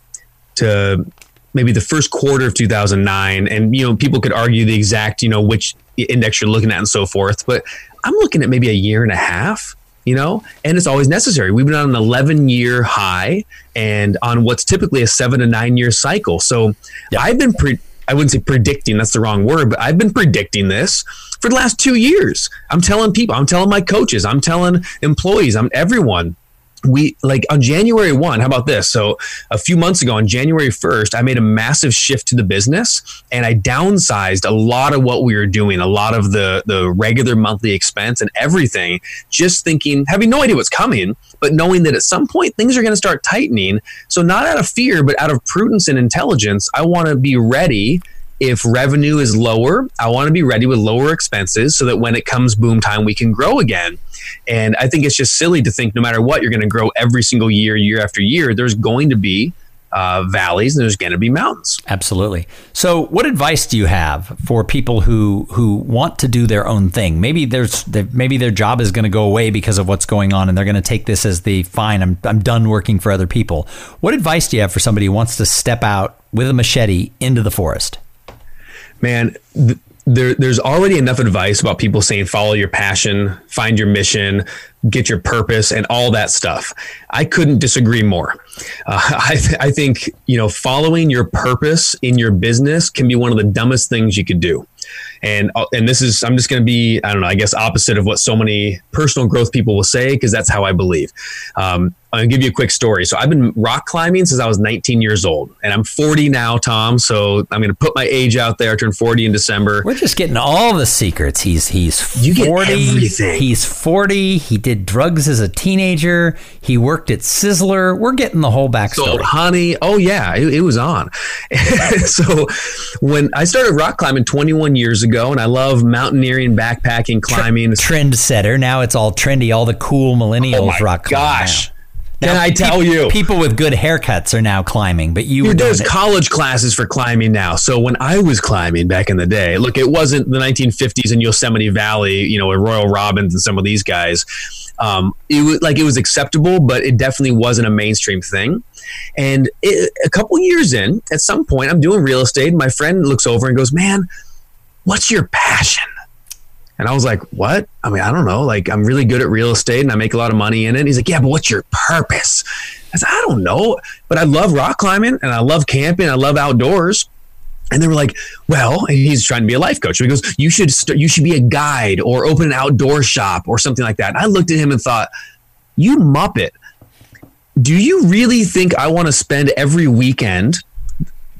to maybe the first quarter of 2009, and you know, people could argue the exact, you know, which index you're looking at and so forth, but I'm looking at maybe a year and a half you know, and it's always necessary. We've been on an 11 year high and on what's typically a seven to nine year cycle. So yeah. I've been, pre- I wouldn't say predicting, that's the wrong word, but I've been predicting this for the last two years. I'm telling people, I'm telling my coaches, I'm telling employees, I'm everyone we like on January 1, how about this? So, a few months ago on January 1st, I made a massive shift to the business and I downsized a lot of what we were doing, a lot of the the regular monthly expense and everything, just thinking, having no idea what's coming, but knowing that at some point things are going to start tightening. So, not out of fear, but out of prudence and intelligence, I want to be ready if revenue is lower, I want to be ready with lower expenses so that when it comes boom time, we can grow again. And I think it's just silly to think no matter what, you're going to grow every single year, year after year. There's going to be uh, valleys and there's going to be mountains. Absolutely. So, what advice do you have for people who who want to do their own thing? Maybe there's maybe their job is going to go away because of what's going on, and they're going to take this as the fine. I'm I'm done working for other people. What advice do you have for somebody who wants to step out with a machete into the forest? Man, th- there, there's already enough advice about people saying follow your passion, find your mission, get your purpose, and all that stuff. I couldn't disagree more. Uh, I, th- I think you know following your purpose in your business can be one of the dumbest things you could do. And uh, and this is I'm just going to be I don't know I guess opposite of what so many personal growth people will say because that's how I believe. Um, I'll give you a quick story. So I've been rock climbing since I was 19 years old, and I'm 40 now, Tom. So I'm going to put my age out there. I turned 40 in December. We're just getting all the secrets. He's he's 40. You get everything. He's 40. He did drugs as a teenager. He worked at Sizzler. We're getting the whole backstory. So honey, oh yeah, it, it was on. so when I started rock climbing 21 years ago, and I love mountaineering, backpacking, climbing. Trendsetter. Now it's all trendy. All the cool oh, millennials oh rock climbing. Gosh. Now. Can I tell you? People with good haircuts are now climbing, but you Dude, there's college classes for climbing now. So when I was climbing back in the day, look, it wasn't the 1950s in Yosemite Valley, you know, with Royal Robbins and some of these guys. Um, it was like it was acceptable, but it definitely wasn't a mainstream thing. And it, a couple years in, at some point, I'm doing real estate. And my friend looks over and goes, "Man, what's your passion?" And I was like, what? I mean, I don't know. Like, I'm really good at real estate and I make a lot of money in it. He's like, yeah, but what's your purpose? I said, I don't know, but I love rock climbing and I love camping. I love outdoors. And they were like, well, and he's trying to be a life coach. So he goes, you should, st- you should be a guide or open an outdoor shop or something like that. And I looked at him and thought, you muppet. Do you really think I want to spend every weekend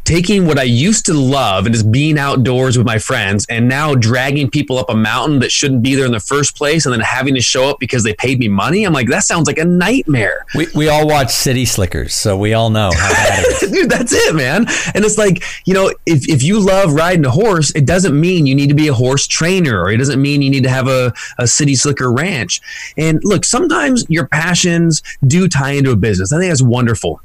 taking what I used to love and just being outdoors with my friends and now dragging people up a mountain that shouldn't be there in the first place and then having to show up because they paid me money. I'm like, that sounds like a nightmare. We, we all watch City Slickers, so we all know how bad it is. Dude, that's it, man. And it's like, you know, if, if you love riding a horse, it doesn't mean you need to be a horse trainer or it doesn't mean you need to have a, a City Slicker ranch. And look, sometimes your passions do tie into a business. I think that's wonderful.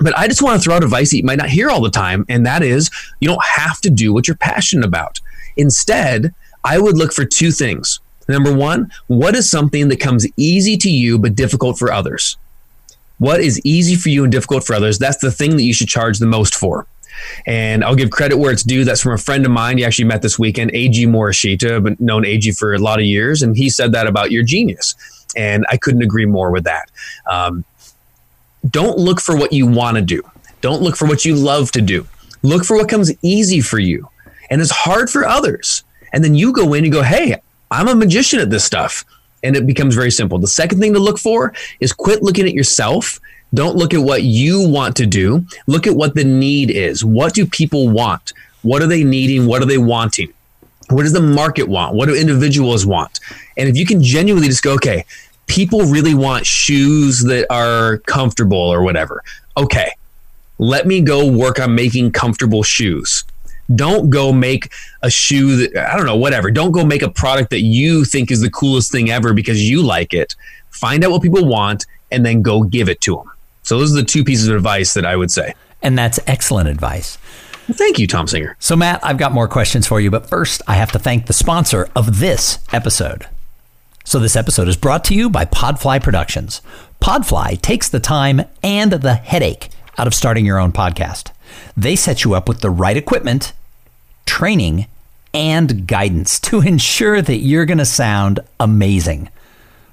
But I just want to throw out advice that you might not hear all the time, and that is you don't have to do what you're passionate about. Instead, I would look for two things. Number one, what is something that comes easy to you but difficult for others? What is easy for you and difficult for others? That's the thing that you should charge the most for. And I'll give credit where it's due. That's from a friend of mine. He actually met this weekend, AG Morishita, known AG for a lot of years. And he said that about your genius. And I couldn't agree more with that. Um, don't look for what you want to do. Don't look for what you love to do. Look for what comes easy for you and is hard for others. And then you go in and go, hey, I'm a magician at this stuff. And it becomes very simple. The second thing to look for is quit looking at yourself. Don't look at what you want to do. Look at what the need is. What do people want? What are they needing? What are they wanting? What does the market want? What do individuals want? And if you can genuinely just go, okay, people really want shoes that are comfortable or whatever. Okay, let me go work on making comfortable shoes. Don't go make a shoe that, I don't know, whatever. Don't go make a product that you think is the coolest thing ever because you like it. Find out what people want and then go give it to them. So, those are the two pieces of advice that I would say. And that's excellent advice. Well, thank you, Tom Singer. So, Matt, I've got more questions for you, but first, I have to thank the sponsor of this episode. So, this episode is brought to you by Podfly Productions. Podfly takes the time and the headache out of starting your own podcast. They set you up with the right equipment, training, and guidance to ensure that you're going to sound amazing.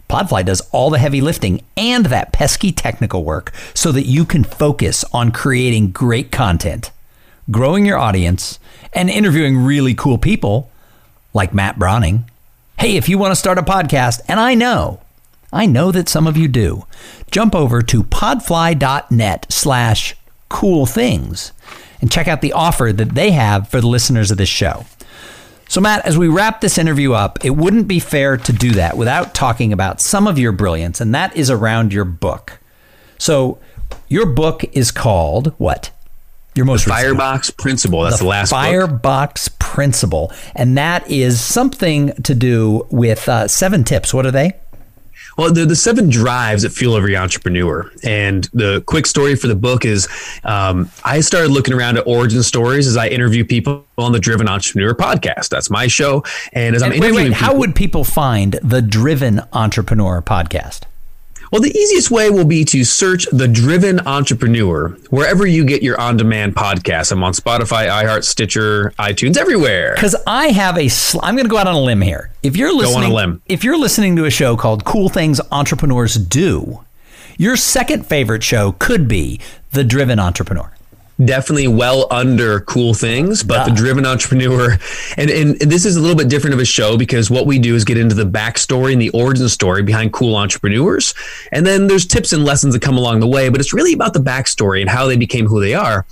Podfly does all the heavy lifting and that pesky technical work so that you can focus on creating great content, growing your audience, and interviewing really cool people like Matt Brauning Hey, if you want to start a podcast, and I know, I know that some of you do, jump over to podfly.net slash cool things and check out the offer that they have for the listeners of this show. So, Matt, as we wrap this interview up, it wouldn't be fair to do that without talking about some of your brilliance, and that is around your book. So, your book is called what? Your most the Firebox Principle. That's the, the last Firebox book. Principle, and that is something to do with uh, seven tips. What are they? Well, they're the seven drives that fuel every entrepreneur. And the quick story for the book is um, I started looking around at origin stories as I interview people on the Driven Entrepreneur podcast. That's my show. And as and I'm wait, interviewing, wait, people, how would people find the Driven Entrepreneur podcast? Well, the easiest way will be to search The Driven Entrepreneur wherever you get your on demand podcasts. I'm on Spotify, iHeart, Stitcher, iTunes, everywhere. Because I have a, sl- I'm going to go out on a limb here. If you're listening, go on a limb. If you're listening to a show called Cool Things Entrepreneurs Do, your second favorite show could be The Driven Entrepreneur definitely well under cool things, but the ah. driven entrepreneur. And, and this is a little bit different of a show because what we do is get into the backstory and the origin story behind cool entrepreneurs. And then there's tips and lessons that come along the way, but it's really about the backstory and how they became who they are.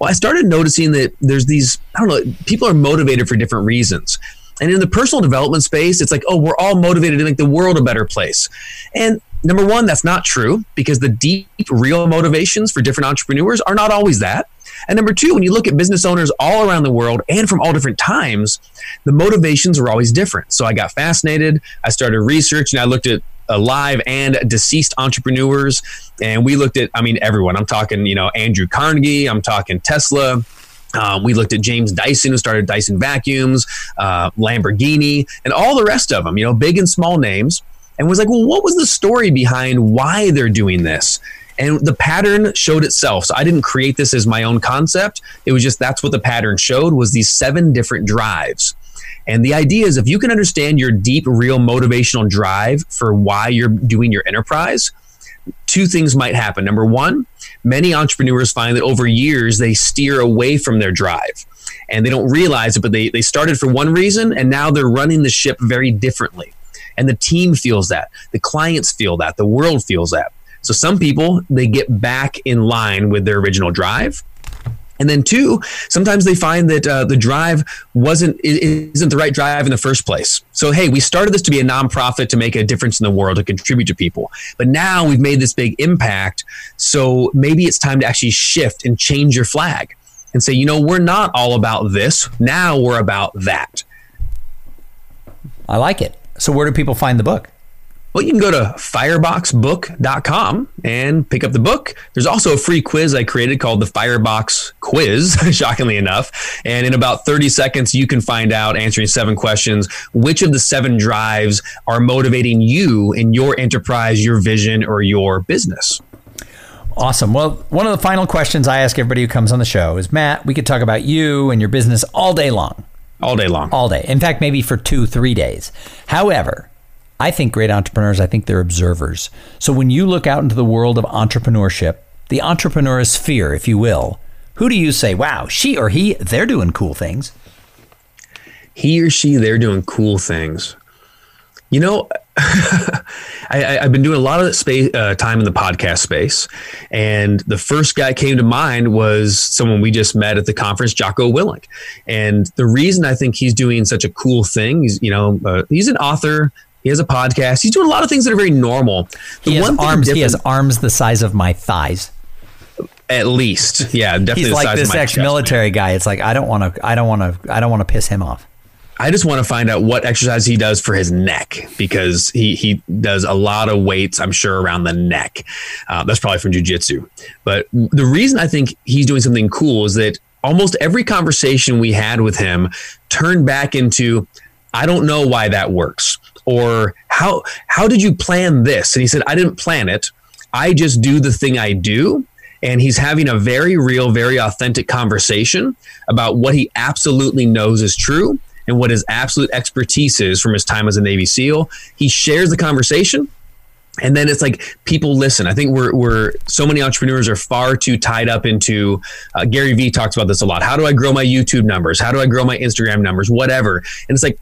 Well, I started noticing that there's these, I don't know, people are motivated for different reasons. And in the personal development space, it's like, oh, we're all motivated to make the world a better place. And number one, that's not true because the deep, real motivations for different entrepreneurs are not always that. And number two, when you look at business owners all around the world and from all different times, the motivations are always different. So I got fascinated. I started researching. I looked at alive and deceased entrepreneurs. And we looked at, I mean, everyone. I'm talking, you know, Andrew Carnegie, I'm talking Tesla. Um, we looked at James Dyson, who started Dyson Vacuums, uh, Lamborghini, and all the rest of them, you know, big and small names, and was like, well, what was the story behind why they're doing this? And the pattern showed itself so i didn't create this as my own concept it was just that's what the pattern showed was these seven different drives And the idea is if you can understand your deep, real motivational drive for why you're doing your enterprise, two things might happen. Number one, many entrepreneurs find that over years they steer away from their drive and they don't realize it, but they, they started for one reason and now they're running the ship very differently. And the team feels that, the clients feel that, the world feels that. So some people, they get back in line with their original drive. And then two, sometimes they find that uh, the drive wasn't isn't the right drive in the first place. So hey, we started this to be a nonprofit to make a difference in the world to contribute to people, but now we've made this big impact. So maybe it's time to actually shift and change your flag and say, you know, we're not all about this. Now we're about that. I like it. So where do people find the book? Well, you can go to fireboxbook.com and pick up the book. There's also a free quiz I created called the Firebox Quiz, shockingly enough. And in about 30 seconds, you can find out, answering seven questions, which of the seven drives are motivating you in your enterprise, your vision, or your business. Awesome. Well, one of the final questions I ask everybody who comes on the show is Matt, we could talk about you and your business all day long. All day long. All day. In fact, maybe for two, three days. However, I think great entrepreneurs, I think they're observers. So when you look out into the world of entrepreneurship, the entrepreneur sphere, if you will, who do you say, wow, she or he, they're doing cool things? He or she, they're doing cool things. You know, I, have been doing a lot of space, uh, time in the podcast space, and the first guy came to mind was someone we just met at the conference, Jocko Willink. And the reason I think he's doing such a cool thing, he's you know uh, he's an author, he has a podcast. He's doing a lot of things that are very normal. The he has arms. He has arms the size of my thighs. At least, yeah, definitely. He's like this ex-military chest, guy. It's like I don't want to. I don't want to. I don't want to piss him off. I just want to find out what exercise he does for his neck because he he does a lot of weights. I'm sure around the neck. Uh, that's probably from jujitsu. But the reason I think he's doing something cool is that almost every conversation we had with him turned back into, I don't know why that works or how how did you plan this? And he said, I didn't plan it. I just do the thing I do. And he's having a very real, very authentic conversation about what he absolutely knows is true and what his absolute expertise is from his time as a Navy SEAL. He shares the conversation. And then it's like people listen. I think we're, we're so many entrepreneurs are far too tied up into. Uh, Gary Vee talks about this a lot. How do I grow my YouTube numbers? How do I grow my Instagram numbers? Whatever. And it's like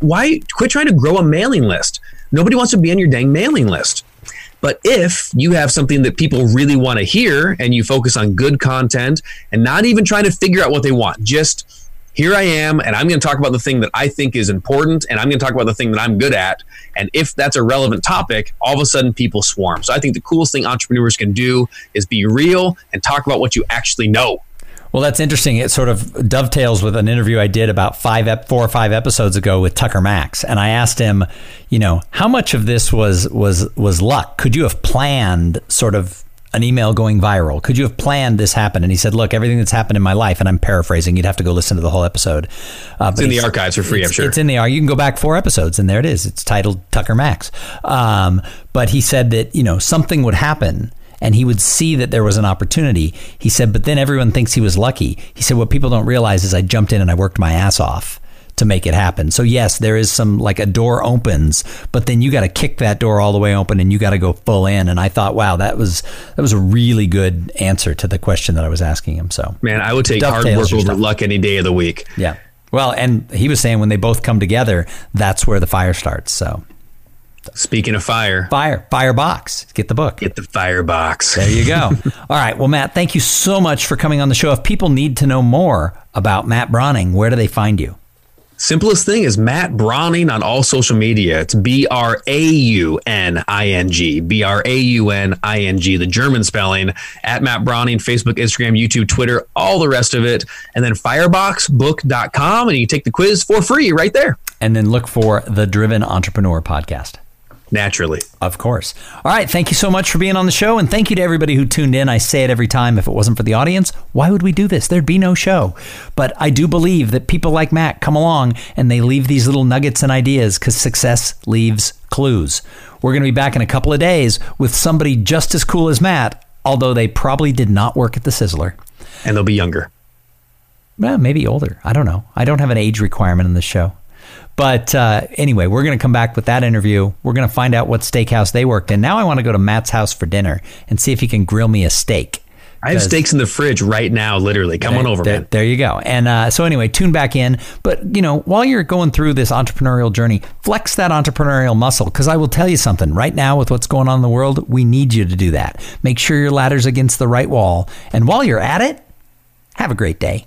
why quit trying to grow a mailing list? Nobody wants to be on your dang mailing list. But if you have something that people really want to hear and you focus on good content and not even trying to figure out what they want, just here I am, and I'm going to talk about the thing that I think is important, and I'm going to talk about the thing that I'm good at. And if that's a relevant topic, all of a sudden people swarm. So I think the coolest thing entrepreneurs can do is be real and talk about what you actually know. Well, that's interesting. It sort of dovetails with an interview I did about five, four or five episodes ago with Tucker Max, and I asked him, you know, how much of this was was was luck? Could you have planned sort of an email going viral? Could you have planned this happen? And he said, look, everything that's happened in my life, and I'm paraphrasing. You'd have to go listen to the whole episode. Uh, it's in the archives for free, I'm sure. It's in the archive. You can go back four episodes, and there it is. It's titled Tucker Max. Um, but he said that you know something would happen and he would see that there was an opportunity. He said, but then everyone thinks he was lucky. He said, what people don't realize is I jumped in and I worked my ass off to make it happen. So yes, there is some like a door opens, but then you got to kick that door all the way open and you got to go full in. And I thought, wow, that was that was a really good answer to the question that I was asking him. So man, I would take hard work over luck any day of the week. Yeah. Well, and he was saying when they both come together, that's where the fire starts. So Speaking of fire, fire, firebox. Get the book. Get the firebox. There you go. All right. Well, Matt, thank you so much for coming on the show. If people need to know more about Matt Brauning, where do they find you? Simplest thing is Matt Brauning on all social media. It's B R A U N I N G. B R A U N I N G, the German spelling, at Matt Brauning, Facebook, Instagram, YouTube, Twitter, all the rest of it. And then fireboxbook.com, and you can take the quiz for free right there. And then look for the Driven Entrepreneur podcast naturally. Of course. All right. Thank you so much for being on the show. And thank you to everybody who tuned in. I say it every time. If it wasn't for the audience, why would we do this? There'd be no show. But I do believe that people like Matt come along and they leave these little nuggets and ideas because success leaves clues. We're going to be back in a couple of days with somebody just as cool as Matt, although they probably did not work at the Sizzler. And they'll be younger. Well, maybe older. I don't know. I don't have an age requirement in this show. But uh, anyway, we're going to come back with that interview. We're going to find out what steakhouse they worked in. Now I want to go to Matt's house for dinner and see if he can grill me a steak. I have steaks in the fridge right now, literally. Come there, on over, there, man. There you go. And uh, so anyway, tune back in. But you know, while you're going through this entrepreneurial journey, flex that entrepreneurial muscle. Because I will tell you something. Right now, with what's going on in the world, we need you to do that. Make sure your ladder's against the right wall. And while you're at it, have a great day.